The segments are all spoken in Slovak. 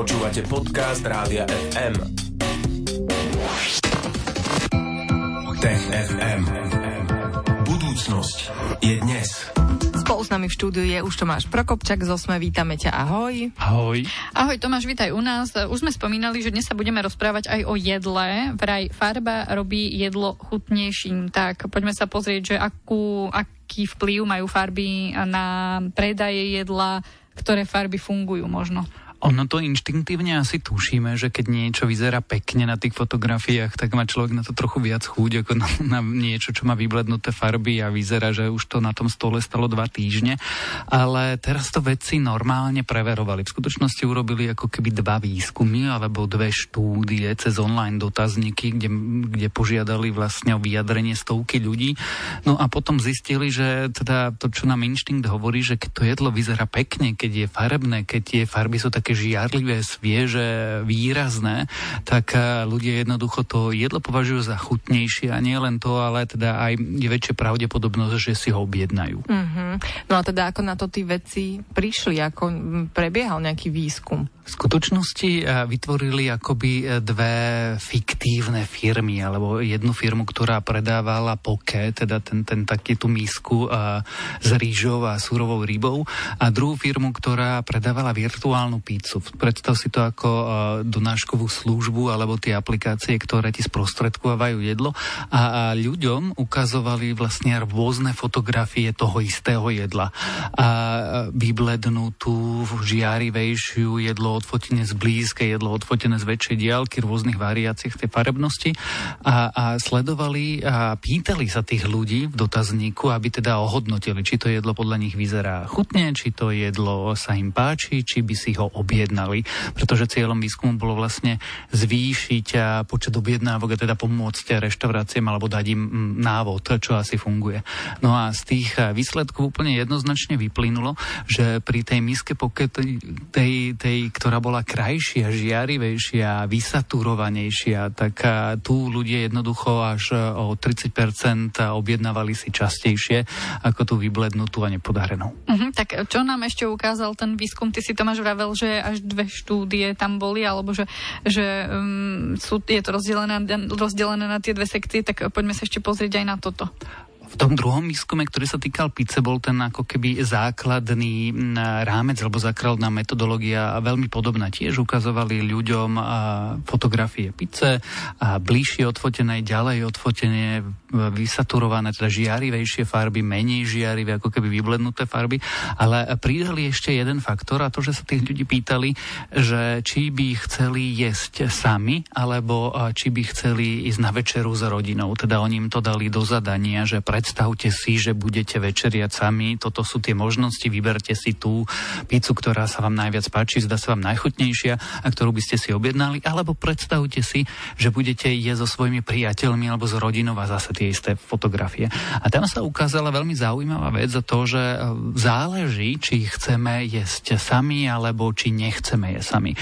Počúvate podcast Rádia FM. Tech FM. Budúcnosť je dnes. Spolu s nami v štúdiu je už Tomáš Prokopčak z Osme. Vítame ťa, ahoj. Ahoj. Ahoj Tomáš, vítaj u nás. Už sme spomínali, že dnes sa budeme rozprávať aj o jedle. Vraj farba robí jedlo chutnejším. Tak poďme sa pozrieť, že akú, aký vplyv majú farby na predaje jedla, ktoré farby fungujú možno. Ono to inštinktívne asi tušíme, že keď niečo vyzerá pekne na tých fotografiách, tak má človek na to trochu viac chúť ako na, na niečo, čo má vyblednuté farby a vyzerá, že už to na tom stole stalo dva týždne. Ale teraz to vedci normálne preverovali. V skutočnosti urobili ako keby dva výskumy alebo dve štúdie cez online dotazníky, kde, kde požiadali vlastne o vyjadrenie stovky ľudí. No a potom zistili, že teda to, čo nám inštinkt hovorí, že keď to jedlo vyzerá pekne, keď je farebné, keď tie farby sú také také žiarlivé, svieže, výrazné, tak eh, ľudia jednoducho to jedlo považujú za chutnejšie a nie len to, ale teda aj je väčšia pravdepodobnosť, že si ho objednajú. Mm-hmm. No a teda ako na to tí vedci prišli, ako prebiehal nejaký výskum? V skutočnosti eh, vytvorili akoby eh, dve fiktívne firmy, alebo jednu firmu, ktorá predávala poke, teda ten, ten taký tú misku s rýžou a súrovou rybou, a druhú firmu, ktorá predávala virtuálnu pizzu. Predstav si to ako uh, donáškovú službu alebo tie aplikácie, ktoré ti sprostredkovajú jedlo a, a ľuďom ukazovali vlastne rôzne fotografie toho istého jedla. A vyblednutú, žiarivejšiu jedlo odfotené z blízkej, jedlo odfotené z väčšej diálky, rôznych variácií tej farebnosti a, a sledovali a pýtali sa tých ľudí v dotazníku, aby teda ohodnotili, či to jedlo podľa nich vyzerá chutne, či to jedlo sa im páči, či by si ho ob objednali, pretože cieľom výskumu bolo vlastne zvýšiť počet objednávok a teda pomôcť reštauráciám alebo dať im mm, návod, čo asi funguje. No a z tých výsledkov úplne jednoznačne vyplynulo, že pri tej miske pocket, tej, tej, ktorá bola krajšia, žiarivejšia, vysaturovanejšia, tak tu ľudia jednoducho až o 30% objednávali si častejšie ako tú vyblednutú a nepodarenú. Uh-huh, tak čo nám ešte ukázal ten výskum? Ty si Tomáš vravel, že až dve štúdie tam boli, alebo že, že um, sú, je to rozdelené, rozdelené na tie dve sekcie, tak poďme sa ešte pozrieť aj na toto. V tom druhom výskume, ktorý sa týkal pice, bol ten ako keby základný rámec alebo základná metodológia veľmi podobná. Tiež ukazovali ľuďom fotografie pice bližšie odfotené, ďalej odfotené, vysaturované, teda žiarivejšie farby, menej žiarivé, ako keby vyblednuté farby. Ale pridali ešte jeden faktor a to, že sa tých ľudí pýtali, že či by chceli jesť sami, alebo či by chceli ísť na večeru s rodinou. Teda oni im to dali do zadania, že pre predstavte si, že budete večeriať sami, toto sú tie možnosti, vyberte si tú pizzu, ktorá sa vám najviac páči, zdá sa vám najchutnejšia a ktorú by ste si objednali, alebo predstavte si, že budete jesť so svojimi priateľmi alebo s rodinou a zase tie isté fotografie. A tam sa ukázala veľmi zaujímavá vec za to, že e, záleží, či chceme jesť sami alebo či nechceme jesť sami. E,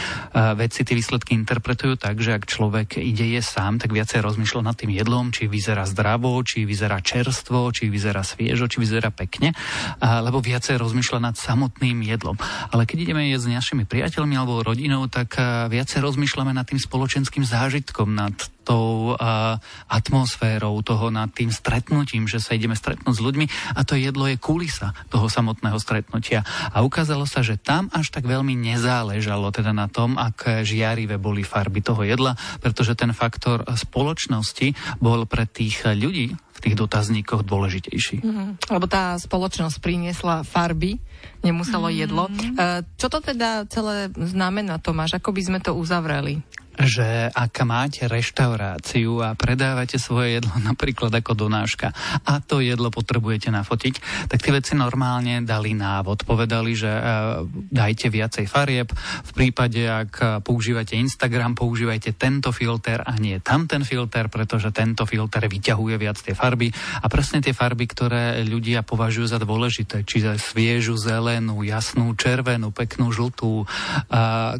vedci tie výsledky interpretujú tak, že ak človek ide jesť sám, tak viacej rozmýšľa nad tým jedlom, či vyzerá zdravo, či vyzerá čerstvo, čerstvo, či vyzerá sviežo, či vyzerá pekne, lebo viacej rozmýšľa nad samotným jedlom. Ale keď ideme jesť s našimi priateľmi alebo rodinou, tak viacej rozmýšľame nad tým spoločenským zážitkom, nad tou uh, atmosférou, toho nad tým stretnutím, že sa ideme stretnúť s ľuďmi a to jedlo je kulisa toho samotného stretnutia. A ukázalo sa, že tam až tak veľmi nezáležalo teda na tom, ak žiarivé boli farby toho jedla, pretože ten faktor spoločnosti bol pre tých ľudí v tých dotazníkoch dôležitejší. Mm, lebo tá spoločnosť priniesla farby, nemuselo mm. jedlo. E, čo to teda celé znamená, Tomáš? Ako by sme to uzavreli? Že ak máte reštauráciu a predávate svoje jedlo napríklad ako donáška a to jedlo potrebujete nafotiť, tak tie veci normálne dali návod. Povedali, že uh, dajte viacej farieb. V prípade, ak používate Instagram, používajte tento filter a nie tamten filter, pretože tento filter vyťahuje viac tie farby a presne tie farby, ktoré ľudia považujú za dôležité, čiže sviežu, zelenú, jasnú, červenú, peknú, žltú,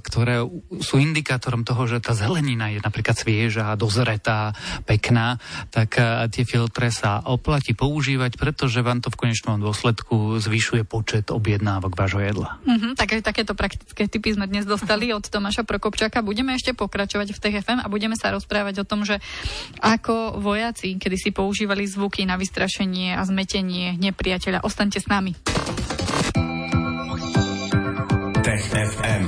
ktoré sú indikátorom toho, že tá zelenina je napríklad svieža, dozretá, pekná, tak tie filtre sa oplatí používať, pretože vám to v konečnom dôsledku zvyšuje počet objednávok vášho jedla. Mm-hmm, tak aj takéto praktické typy sme dnes dostali od Tomáša Prokopčaka. Budeme ešte pokračovať v TFM a budeme sa rozprávať o tom, že ako vojaci, kedy si používali zvuky na vystrašenie a zmetenie nepriateľa. Ostaňte s nami. Tech FM.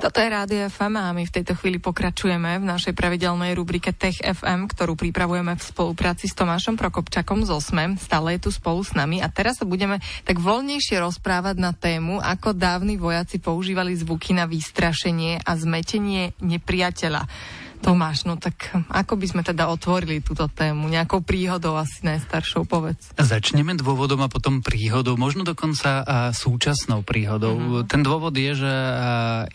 Toto je Rádio FM a my v tejto chvíli pokračujeme v našej pravidelnej rubrike Tech FM, ktorú pripravujeme v spolupráci s Tomášom Prokopčakom z OSME. Stále je tu spolu s nami a teraz sa budeme tak voľnejšie rozprávať na tému, ako dávni vojaci používali zvuky na vystrašenie a zmetenie nepriateľa. Tomáš, no tak ako by sme teda otvorili túto tému? Nejakou príhodou asi najstaršou, povedz. Začneme dôvodom a potom príhodou, možno dokonca a súčasnou príhodou. Mm-hmm. Ten dôvod je, že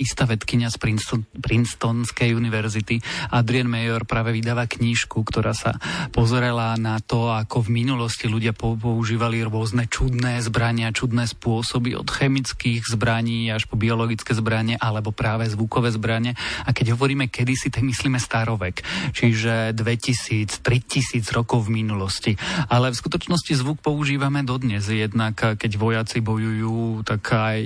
istá vedkynia z Princeton, Princetonskej univerzity Adrian Mayor práve vydáva knížku, ktorá sa pozrela na to, ako v minulosti ľudia používali rôzne čudné zbrania, čudné spôsoby od chemických zbraní až po biologické zbranie alebo práve zvukové zbranie. A keď hovoríme kedysi, tak myslím povedzme starovek, čiže 2000, 3000 rokov v minulosti. Ale v skutočnosti zvuk používame dodnes. Jednak keď vojaci bojujú, tak aj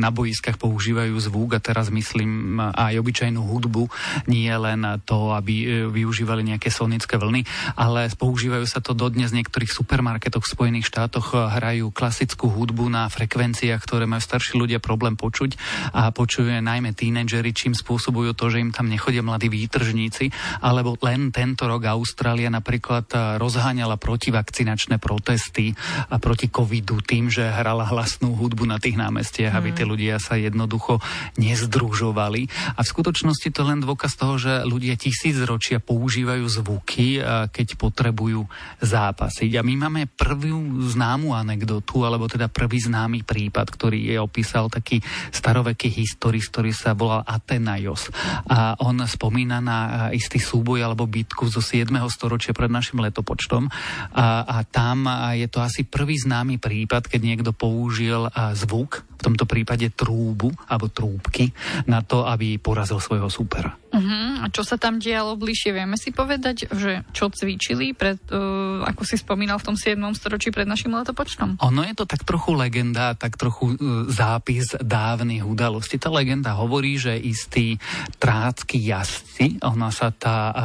na boiskách používajú zvuk. A teraz myslím aj obyčajnú hudbu, nie len to, aby využívali nejaké sonické vlny, ale používajú sa to dodnes v niektorých supermarketoch v Spojených štátoch. Hrajú klasickú hudbu na frekvenciách, ktoré majú starší ľudia problém počuť. A počuje najmä tínedžeri, čím spôsobujú to, že im tam nechodia mladí vítr tržníci, alebo len tento rok Austrália napríklad eh, rozháňala protivakcinačné protesty a proti covidu tým, že hrala hlasnú hudbu na tých námestiach, mm. aby tí ľudia sa jednoducho nezdružovali. A v skutočnosti to len dôkaz toho, že ľudia tisíc ročia používajú zvuky, eh, keď potrebujú zápasiť. A my máme prvú známu anekdotu, alebo teda prvý známy prípad, ktorý je opísal taký staroveký historist, ktorý sa volal Atenajos. A on spomína na istý súboj alebo bitku zo 7. storočia pred našim letopočtom. A, a tam je to asi prvý známy prípad, keď niekto použil zvuk, v tomto prípade trúbu alebo trúbky, na to, aby porazil svojho súpera. Uh-huh. A čo sa tam dialo bližšie? Vieme si povedať, že čo cvičili, pred, uh, ako si spomínal, v tom 7. storočí pred našim letopočtom? Ono je to tak trochu legenda, tak trochu uh, zápis dávnych udalostí. Tá legenda hovorí, že istí trácky jazdci, ona sa tá uh,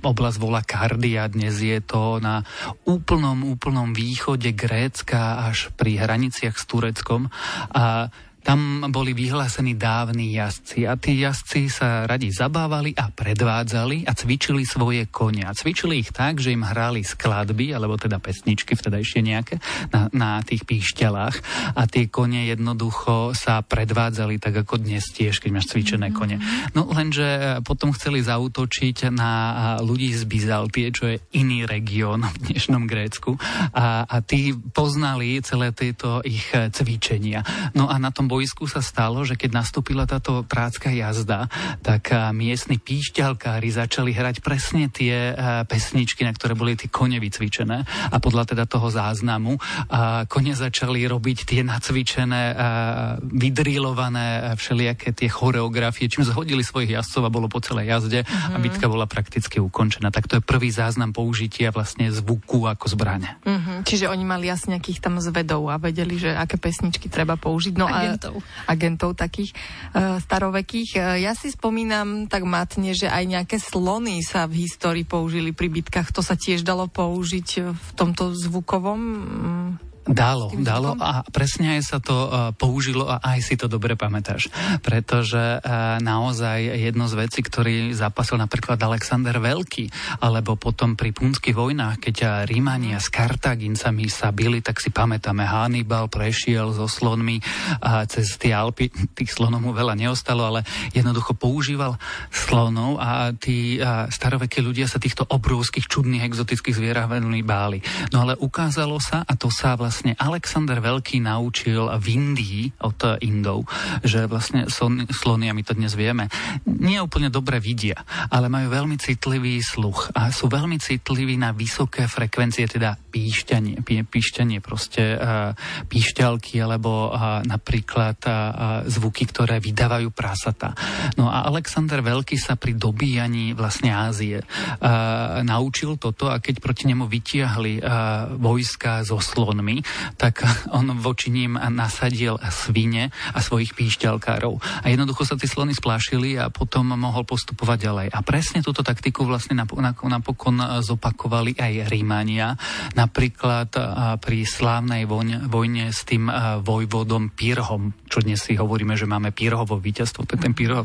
oblasť volá Kardia, dnes je to na úplnom, úplnom východe Grécka až pri hraniciach s Tureckom. A 他 tam boli vyhlásení dávni jazdci a tí jazdci sa radi zabávali a predvádzali a cvičili svoje kone. A cvičili ich tak, že im hrali skladby, alebo teda pesničky vtedajšie nejaké, na, na tých píšťalách a tie kone jednoducho sa predvádzali tak ako dnes tiež, keď máš cvičené mm-hmm. kone. No lenže e, potom chceli zautočiť na ľudí z Bizaltie, čo je iný región v dnešnom Grécku a, a tí poznali celé tieto ich cvičenia. No a na tom boisku sa stalo, že keď nastúpila táto prácka jazda, tak miestni píšťalkári začali hrať presne tie pesničky, na ktoré boli tie kone vycvičené a podľa teda toho záznamu a kone začali robiť tie nacvičené, vydrilované všelijaké tie choreografie, čím zhodili svojich jazdcov a bolo po celej jazde uh-huh. a mhm. bitka bola prakticky ukončená. Tak to je prvý záznam použitia vlastne zvuku ako zbrane. Uh-huh. Čiže oni mali asi nejakých tam zvedov a vedeli, že aké pesničky treba použiť. No a agentov. Agentov takých uh, starovekých. Uh, ja si spomínam tak matne, že aj nejaké slony sa v histórii použili pri bitkách. To sa tiež dalo použiť v tomto zvukovom um, Dalo, dalo a presne aj sa to uh, použilo a aj si to dobre pamätáš. Pretože uh, naozaj jedno z vecí, ktorý zapasil napríklad Alexander Veľký, alebo potom pri punských vojnách, keď uh, Rímania s Kartagincami sa bili, tak si pamätáme, Hannibal prešiel so slonmi cez tie Alpy. Tých slonov mu veľa neostalo, ale jednoducho používal slonov a tí starovekí ľudia sa týchto obrovských, čudných, exotických zvierat veľmi báli. No ale ukázalo sa, a to sa vlastne vlastne Alexander Veľký naučil v Indii od Indov, že vlastne slony, a my to dnes vieme, nie úplne dobre vidia, ale majú veľmi citlivý sluch a sú veľmi citliví na vysoké frekvencie, teda píšťanie, píšťanie proste píšťalky alebo napríklad zvuky, ktoré vydávajú prasata. No a Alexander Veľký sa pri dobíjaní vlastne Ázie naučil toto a keď proti nemu vytiahli vojska so slonmi, tak on voči ním nasadil svine a svojich píšťalkárov. A jednoducho sa tí slony splášili a potom mohol postupovať ďalej. A presne túto taktiku vlastne napokon zopakovali aj Rímania. Napríklad pri slávnej vojne s tým vojvodom Pirhom, čo dnes si hovoríme, že máme Pirhovo víťazstvo, tak ten Pirho,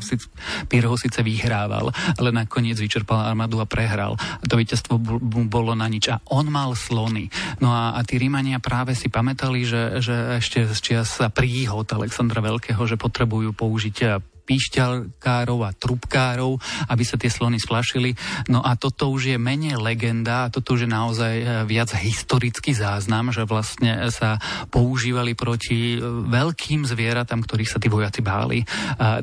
Pirho síce vyhrával, ale nakoniec vyčerpal armádu a prehral. A to víťazstvo bolo na nič. A on mal slony. No a, a tí Rímania práve si pamätali, že, že ešte z čias príhod Alexandra Veľkého, že potrebujú použiť píšťalkárov a trubkárov, aby sa tie slony splašili. No a toto už je menej legenda, a toto už je naozaj e, viac historický záznam, že vlastne sa používali proti e, veľkým zvieratám, ktorých sa tí vojaci báli.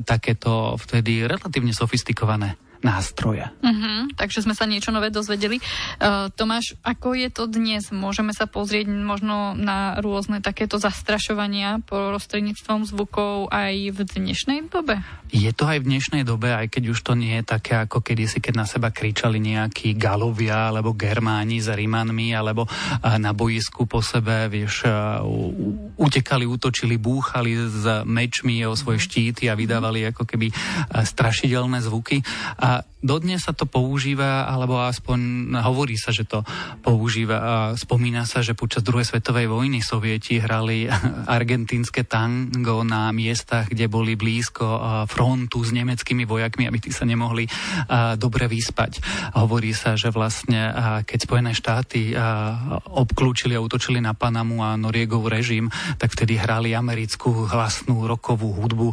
Takéto vtedy relatívne sofistikované nástroje. Uh-huh, takže sme sa niečo nové dozvedeli. Uh, Tomáš, ako je to dnes? Môžeme sa pozrieť možno na rôzne takéto zastrašovania prostredníctvom zvukov aj v dnešnej dobe? Je to aj v dnešnej dobe, aj keď už to nie je také ako kedysi, keď na seba kričali nejakí Galovia alebo Germáni s Rimanmi, alebo na boisku po sebe, vieš, utekali, útočili, búchali s mečmi o svoje štíty a vydávali ako keby strašidelné zvuky. A dodnes sa to používa, alebo aspoň hovorí sa, že to používa. A spomína sa, že počas druhej svetovej vojny sovieti hrali argentínske tango na miestach, kde boli blízko frontu s nemeckými vojakmi, aby tí sa nemohli dobre vyspať. Hovorí sa, že vlastne keď Spojené štáty obklúčili a útočili na Panamu a Noriegov režim, tak vtedy hrali americkú hlasnú rokovú hudbu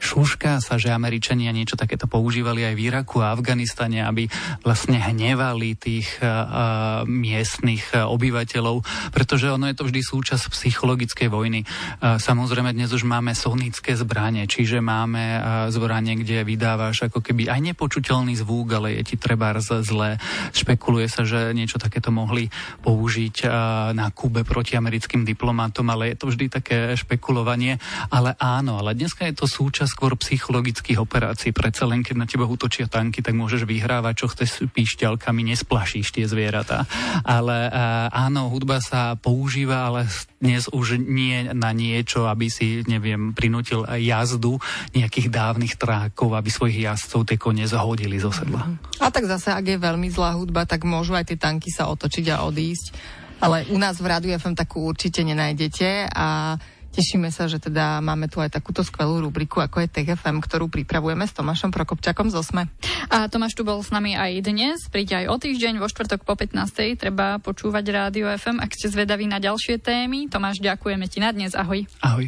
Šúška sa, že Američania niečo takéto používali aj v Iraku a Afganistane, aby vlastne hnevali tých uh, miestnych obyvateľov, pretože ono je to vždy súčasť psychologickej vojny. Uh, samozrejme, dnes už máme sonické zbranie, čiže máme uh, zbranie, kde vydávaš ako keby aj nepočuteľný zvuk, ale je ti treba zle. Špekuluje sa, že niečo takéto mohli použiť na Kube proti americkým diplomatom, ale je to vždy také špekulovanie. Ale áno, ale dneska je to súčasť skôr psychologických operácií. Predsa len keď na teba útočia tanky, tak môžeš vyhrávať, čo chceš píšťalkami, nesplašíš tie zvieratá. Ale áno, hudba sa používa, ale dnes už nie na niečo, aby si, neviem, prinútil jazdu nejakých dávnych trákov, aby svojich jazdcov tie kone zahodili zo sedla. A tak zase, ak je veľmi zlá hudba, tak môžu aj tie tanky sa otočiť a odísť. Ale u nás v Rádiu FM takú určite nenájdete a Tešíme sa, že teda máme tu aj takúto skvelú rubriku, ako je TGFM, ktorú pripravujeme s Tomášom Prokopčakom z Osme. A Tomáš tu bol s nami aj dnes. Príďte aj o týždeň, vo štvrtok po 15. Treba počúvať Rádio FM, ak ste zvedaví na ďalšie témy. Tomáš, ďakujeme ti na dnes. Ahoj. Ahoj.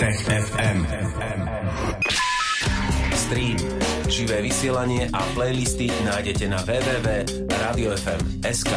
Tech FM. Stream, živé vysielanie a playlisty nájdete na www.radiofm.sk.